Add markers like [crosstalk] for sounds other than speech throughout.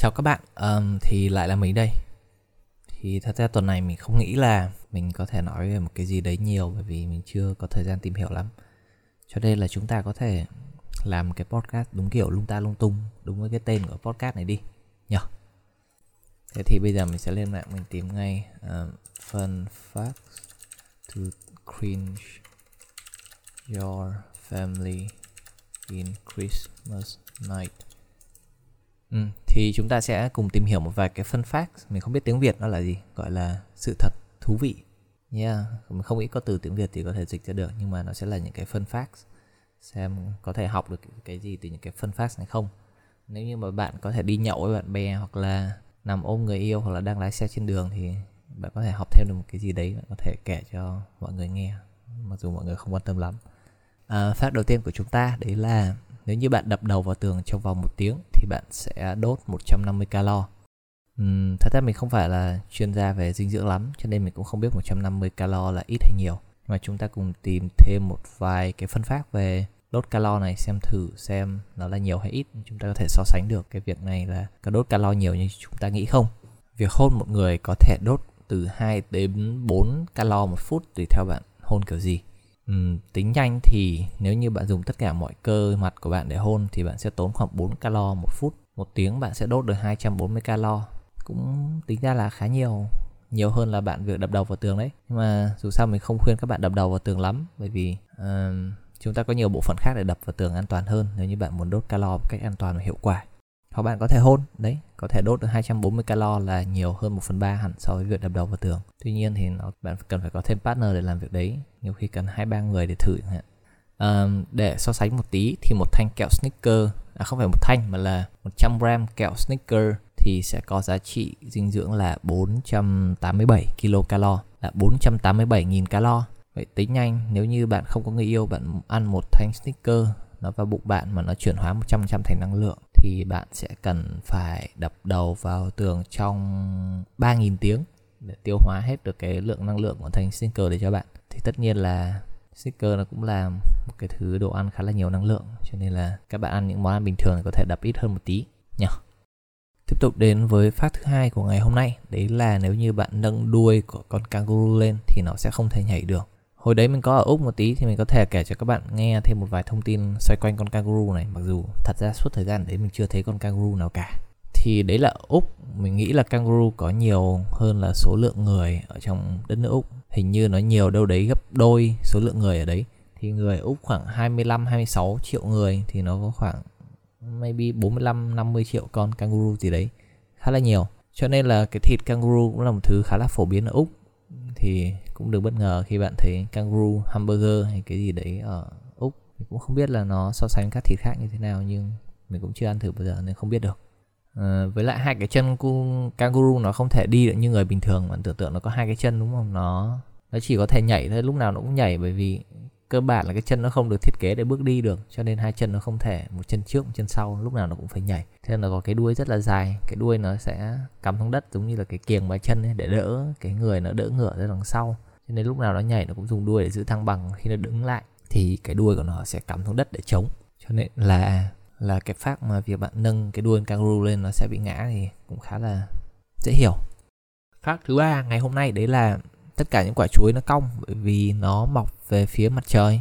Chào các bạn, um, thì lại là mình đây. Thì thật ra tuần này mình không nghĩ là mình có thể nói về một cái gì đấy nhiều Bởi vì mình chưa có thời gian tìm hiểu lắm. Cho nên là chúng ta có thể làm cái podcast đúng kiểu lung ta lung tung Đúng với cái tên của podcast này đi nhở? Thế thì bây giờ mình sẽ lên mạng mình tìm ngay um, Fun facts to cringe your family in Christmas night. Ừ, thì chúng ta sẽ cùng tìm hiểu một vài cái fun fact mình không biết tiếng Việt nó là gì gọi là sự thật thú vị. Yeah mình không nghĩ có từ tiếng Việt thì có thể dịch ra được nhưng mà nó sẽ là những cái fun facts xem có thể học được cái gì từ những cái fun facts này không. Nếu như mà bạn có thể đi nhậu với bạn bè hoặc là nằm ôm người yêu hoặc là đang lái xe trên đường thì bạn có thể học thêm được một cái gì đấy bạn có thể kể cho mọi người nghe mặc dù mọi người không quan tâm lắm. À, phát đầu tiên của chúng ta đấy là nếu như bạn đập đầu vào tường trong vòng một tiếng thì bạn sẽ đốt 150 calo. Uhm, thật ra mình không phải là chuyên gia về dinh dưỡng lắm cho nên mình cũng không biết 150 calo là ít hay nhiều. Nhưng mà chúng ta cùng tìm thêm một vài cái phân phát về đốt calo này xem thử xem nó là nhiều hay ít. Chúng ta có thể so sánh được cái việc này là có đốt calo nhiều như chúng ta nghĩ không. Việc hôn một người có thể đốt từ 2 đến 4 calo một phút tùy theo bạn hôn kiểu gì. Uhm, tính nhanh thì nếu như bạn dùng tất cả mọi cơ mặt của bạn để hôn thì bạn sẽ tốn khoảng 4 calo một phút. Một tiếng bạn sẽ đốt được 240 calo. Cũng tính ra là khá nhiều nhiều hơn là bạn việc đập đầu vào tường đấy nhưng mà dù sao mình không khuyên các bạn đập đầu vào tường lắm bởi vì uh, chúng ta có nhiều bộ phận khác để đập vào tường an toàn hơn nếu như bạn muốn đốt calo một cách an toàn và hiệu quả hoặc bạn có thể hôn đấy có thể đốt được 240 calo là nhiều hơn 1 phần 3 hẳn so với việc đập đầu vào tường. Tuy nhiên thì nó, bạn cần phải có thêm partner để làm việc đấy nhiều khi cần hai ba người để thử chẳng hạn. Um, để so sánh một tí thì một thanh kẹo snicker à không phải một thanh mà là 100 gram kẹo snicker thì sẽ có giá trị dinh dưỡng là 487 kilocalo là 487.000 calo. Vậy tính nhanh nếu như bạn không có người yêu bạn ăn một thanh snicker nó vào bụng bạn mà nó chuyển hóa 100% thành năng lượng thì bạn sẽ cần phải đập đầu vào tường trong 3.000 tiếng để tiêu hóa hết được cái lượng năng lượng của thanh sneaker để cho bạn. Thì tất nhiên là sneaker nó cũng là một cái thứ đồ ăn khá là nhiều năng lượng, cho nên là các bạn ăn những món ăn bình thường thì có thể đập ít hơn một tí nhỉ? Tiếp tục đến với phát thứ hai của ngày hôm nay, đấy là nếu như bạn nâng đuôi của con kangaroo lên thì nó sẽ không thể nhảy được hồi đấy mình có ở úc một tí thì mình có thể kể cho các bạn nghe thêm một vài thông tin xoay quanh con kangaroo này. Mặc dù thật ra suốt thời gian đấy mình chưa thấy con kangaroo nào cả. Thì đấy là úc. Mình nghĩ là kangaroo có nhiều hơn là số lượng người ở trong đất nước úc. Hình như nó nhiều đâu đấy gấp đôi số lượng người ở đấy. Thì người úc khoảng 25 26 triệu người thì nó có khoảng maybe 45 50 triệu con kangaroo gì đấy. Khá là nhiều. Cho nên là cái thịt kangaroo cũng là một thứ khá là phổ biến ở úc. Thì cũng đừng bất ngờ khi bạn thấy kangaroo hamburger hay cái gì đấy ở úc. Mình cũng không biết là nó so sánh các thịt khác như thế nào nhưng mình cũng chưa ăn thử bao giờ nên không biết được. À, với lại hai cái chân kangaroo nó không thể đi được như người bình thường bạn tưởng tượng nó có hai cái chân đúng không? Nó nó chỉ có thể nhảy thôi lúc nào nó cũng nhảy bởi vì cơ bản là cái chân nó không được thiết kế để bước đi được cho nên hai chân nó không thể một chân trước một chân sau lúc nào nó cũng phải nhảy. Thế nên là có cái đuôi rất là dài cái đuôi nó sẽ cắm xuống đất giống như là cái kiềng ba chân ấy để đỡ cái người nó đỡ ngửa ra đằng sau cho nên lúc nào nó nhảy nó cũng dùng đuôi để giữ thăng bằng. Khi nó đứng lại thì cái đuôi của nó sẽ cắm xuống đất để chống. Cho nên là là cái phát mà việc bạn nâng cái đuôi kangaroo lên nó sẽ bị ngã thì cũng khá là dễ hiểu. Phát thứ ba ngày hôm nay đấy là tất cả những quả chuối nó cong bởi vì nó mọc về phía mặt trời.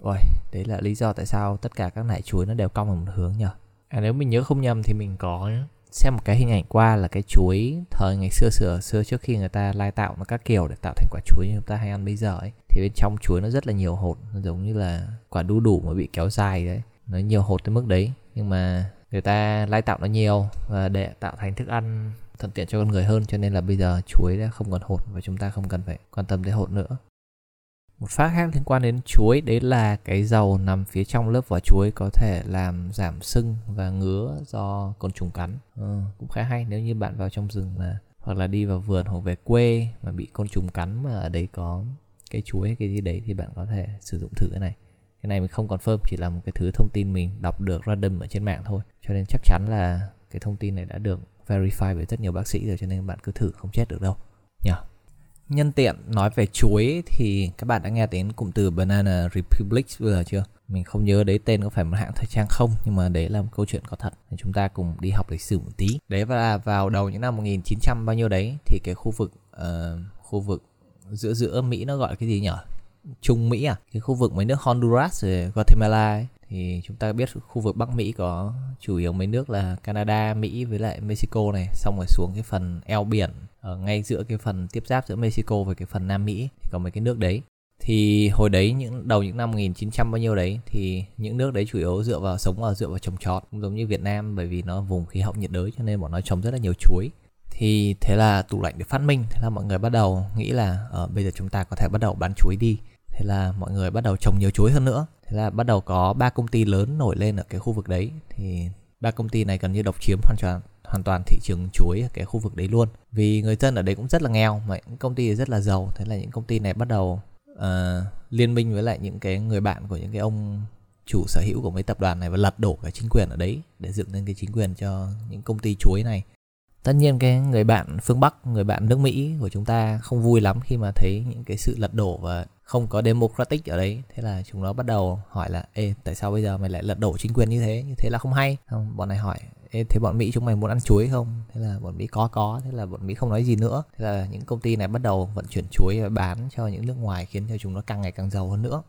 Ôi, đấy là lý do tại sao tất cả các nải chuối nó đều cong vào một hướng nhỉ à, nếu mình nhớ không nhầm thì mình có xem một cái hình ảnh qua là cái chuối thời ngày xưa xưa xưa trước khi người ta lai tạo nó các kiểu để tạo thành quả chuối như chúng ta hay ăn bây giờ ấy. Thì bên trong chuối nó rất là nhiều hột, nó giống như là quả đu đủ mà bị kéo dài đấy. Nó nhiều hột tới mức đấy, nhưng mà người ta lai tạo nó nhiều và để tạo thành thức ăn thuận tiện cho con người hơn, cho nên là bây giờ chuối đã không còn hột và chúng ta không cần phải quan tâm tới hột nữa một phát khác liên quan đến chuối đấy là cái dầu nằm phía trong lớp vỏ chuối có thể làm giảm sưng và ngứa do côn trùng cắn. Ừ, cũng khá hay nếu như bạn vào trong rừng mà hoặc là đi vào vườn hoặc về quê mà bị côn trùng cắn mà ở đấy có cái chuối cái gì đấy thì bạn có thể sử dụng thử cái này. Cái này mình không còn phơm chỉ là một cái thứ thông tin mình đọc được random ở trên mạng thôi. Cho nên chắc chắn là cái thông tin này đã được verify với rất nhiều bác sĩ rồi cho nên bạn cứ thử không chết được đâu. Nhỉ nhân tiện nói về chuối thì các bạn đã nghe đến cụm từ Banana Republic vừa chưa? Mình không nhớ đấy tên có phải một hãng thời trang không nhưng mà đấy là một câu chuyện có thật. Chúng ta cùng đi học lịch sử một tí. Đấy và vào đầu những năm 1900 bao nhiêu đấy thì cái khu vực uh, khu vực giữa giữa Mỹ nó gọi cái gì nhỉ? Trung Mỹ à? Cái khu vực mấy nước Honduras rồi Guatemala ấy thì chúng ta biết khu vực Bắc Mỹ có chủ yếu mấy nước là Canada, Mỹ với lại Mexico này, xong rồi xuống cái phần eo biển ở ngay giữa cái phần tiếp giáp giữa Mexico và cái phần Nam Mỹ thì có mấy cái nước đấy. Thì hồi đấy những đầu những năm 1900 bao nhiêu đấy thì những nước đấy chủ yếu dựa vào sống vào dựa vào trồng trọt cũng giống như Việt Nam bởi vì nó vùng khí hậu nhiệt đới cho nên bọn nó trồng rất là nhiều chuối. Thì thế là tủ lạnh được phát minh thế là mọi người bắt đầu nghĩ là uh, bây giờ chúng ta có thể bắt đầu bán chuối đi. Thế là mọi người bắt đầu trồng nhiều chuối hơn nữa thế là bắt đầu có ba công ty lớn nổi lên ở cái khu vực đấy. Thì ba công ty này gần như độc chiếm hoàn toàn hoàn toàn thị trường chuối ở cái khu vực đấy luôn. Vì người dân ở đấy cũng rất là nghèo mà những công ty rất là giàu. Thế là những công ty này bắt đầu uh, liên minh với lại những cái người bạn của những cái ông chủ sở hữu của mấy tập đoàn này và lật đổ cái chính quyền ở đấy để dựng lên cái chính quyền cho những công ty chuối này. Tất nhiên cái người bạn phương bắc người bạn nước mỹ của chúng ta không vui lắm khi mà thấy những cái sự lật đổ và không có democratic ở đấy. Thế là chúng nó bắt đầu hỏi là, ê, tại sao bây giờ mày lại lật đổ chính quyền như thế? Như thế là không hay. Không bọn này hỏi, ê, thế bọn mỹ chúng mày muốn ăn chuối không? Thế là bọn mỹ có có. Thế là bọn mỹ không nói gì nữa. Thế là những công ty này bắt đầu vận chuyển chuối và bán cho những nước ngoài, khiến cho chúng nó càng ngày càng giàu hơn nữa.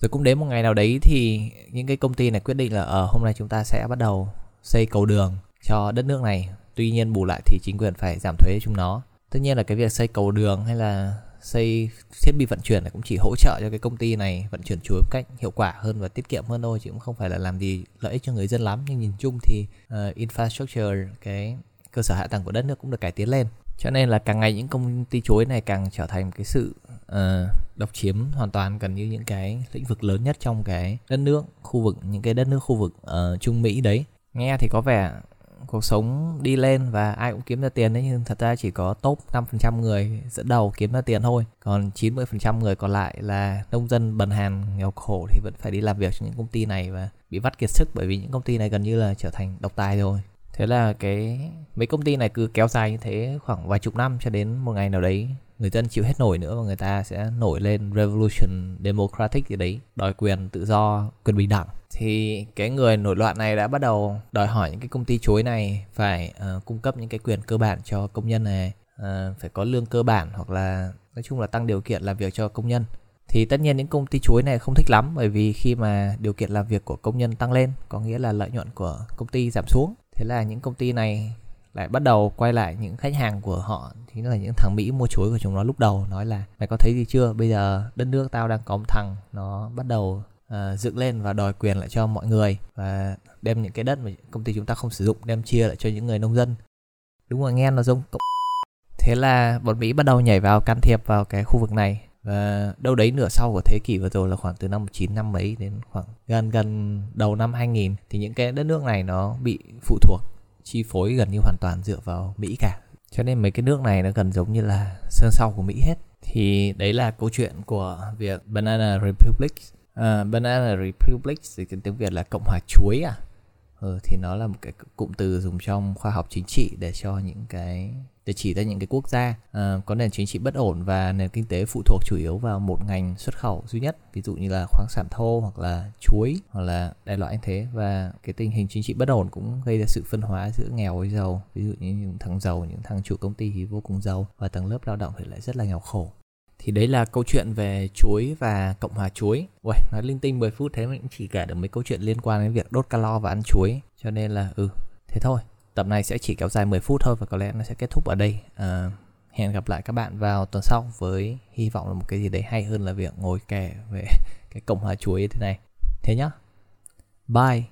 Rồi cũng đến một ngày nào đấy thì những cái công ty này quyết định là ở hôm nay chúng ta sẽ bắt đầu xây cầu đường cho đất nước này. Tuy nhiên bù lại thì chính quyền phải giảm thuế cho chúng nó. Tất nhiên là cái việc xây cầu đường hay là xây thiết bị vận chuyển này cũng chỉ hỗ trợ cho cái công ty này vận chuyển chuối một cách hiệu quả hơn và tiết kiệm hơn thôi chứ cũng không phải là làm gì lợi ích cho người dân lắm. Nhưng nhìn chung thì uh, infrastructure cái cơ sở hạ tầng của đất nước cũng được cải tiến lên. Cho nên là càng ngày những công ty chuối này càng trở thành cái sự uh, độc chiếm hoàn toàn gần như những cái lĩnh vực lớn nhất trong cái đất nước khu vực những cái đất nước khu vực uh, Trung Mỹ đấy. Nghe thì có vẻ cuộc sống đi lên và ai cũng kiếm ra tiền đấy, nhưng thật ra chỉ có top 5% người dẫn đầu kiếm ra tiền thôi. Còn 90% người còn lại là nông dân, bần hàn, nghèo khổ thì vẫn phải đi làm việc cho những công ty này và bị vắt kiệt sức bởi vì những công ty này gần như là trở thành độc tài rồi. Thế là cái, mấy công ty này cứ kéo dài như thế khoảng vài chục năm cho đến một ngày nào đấy người dân chịu hết nổi nữa và người ta sẽ nổi lên revolution democratic gì đấy đòi quyền tự do quyền bình đẳng. Thì cái người nổi loạn này đã bắt đầu đòi hỏi những cái công ty chuối này phải uh, cung cấp những cái quyền cơ bản cho công nhân này uh, phải có lương cơ bản hoặc là nói chung là tăng điều kiện làm việc cho công nhân. Thì tất nhiên những công ty chuối này không thích lắm bởi vì khi mà điều kiện làm việc của công nhân tăng lên có nghĩa là lợi nhuận của công ty giảm xuống. Thế là những công ty này lại bắt đầu quay lại những khách hàng của họ chính là những thằng Mỹ mua chuối của chúng nó lúc đầu nói là mày có thấy gì chưa? Bây giờ đất nước tao đang có một thằng nó bắt đầu uh, dựng lên và đòi quyền lại cho mọi người và đem những cái đất mà công ty chúng ta không sử dụng đem chia lại cho những người nông dân. Đúng rồi nghe nó giống cộng thế là bọn Mỹ bắt đầu nhảy vào can thiệp vào cái khu vực này và đâu đấy nửa sau của thế kỷ vừa rồi là khoảng từ năm 19 năm mấy đến khoảng gần gần đầu năm 2000 thì những cái đất nước này nó bị phụ thuộc chi phối gần như hoàn toàn dựa vào Mỹ cả. Cho nên mấy cái nước này nó gần giống như là sơn sau của Mỹ hết. Thì đấy là câu chuyện của việc Banana Republic. Uh, Banana Republic thì tiếng Việt là Cộng hòa chuối à? Ừ, thì nó là một cái cụm từ dùng trong khoa học chính trị để cho những cái để chỉ ra những cái quốc gia uh, có nền chính trị bất ổn và nền kinh tế phụ thuộc chủ yếu vào một ngành xuất khẩu duy nhất ví dụ như là khoáng sản thô hoặc là chuối hoặc là đại loại như thế. Và cái tình hình chính trị bất ổn cũng gây ra sự phân hóa giữa nghèo với giàu ví dụ như những thằng giàu những thằng chủ công ty thì vô cùng giàu và tầng lớp lao động thì lại rất là nghèo khổ. Thì đấy là câu chuyện về chuối và cộng hòa chuối. Uầy, nói linh tinh 10 phút thế mà cũng chỉ kể được mấy câu chuyện liên quan đến việc đốt calo và ăn chuối cho nên là ừ thế thôi tập này sẽ chỉ kéo dài 10 phút thôi và có lẽ nó sẽ kết thúc ở đây. À, hẹn gặp lại các bạn vào tuần sau với hy vọng là một cái gì đấy hay hơn là việc ngồi kể về [laughs] cái cộng hòa chuối như thế này. Thế nhá. Bye.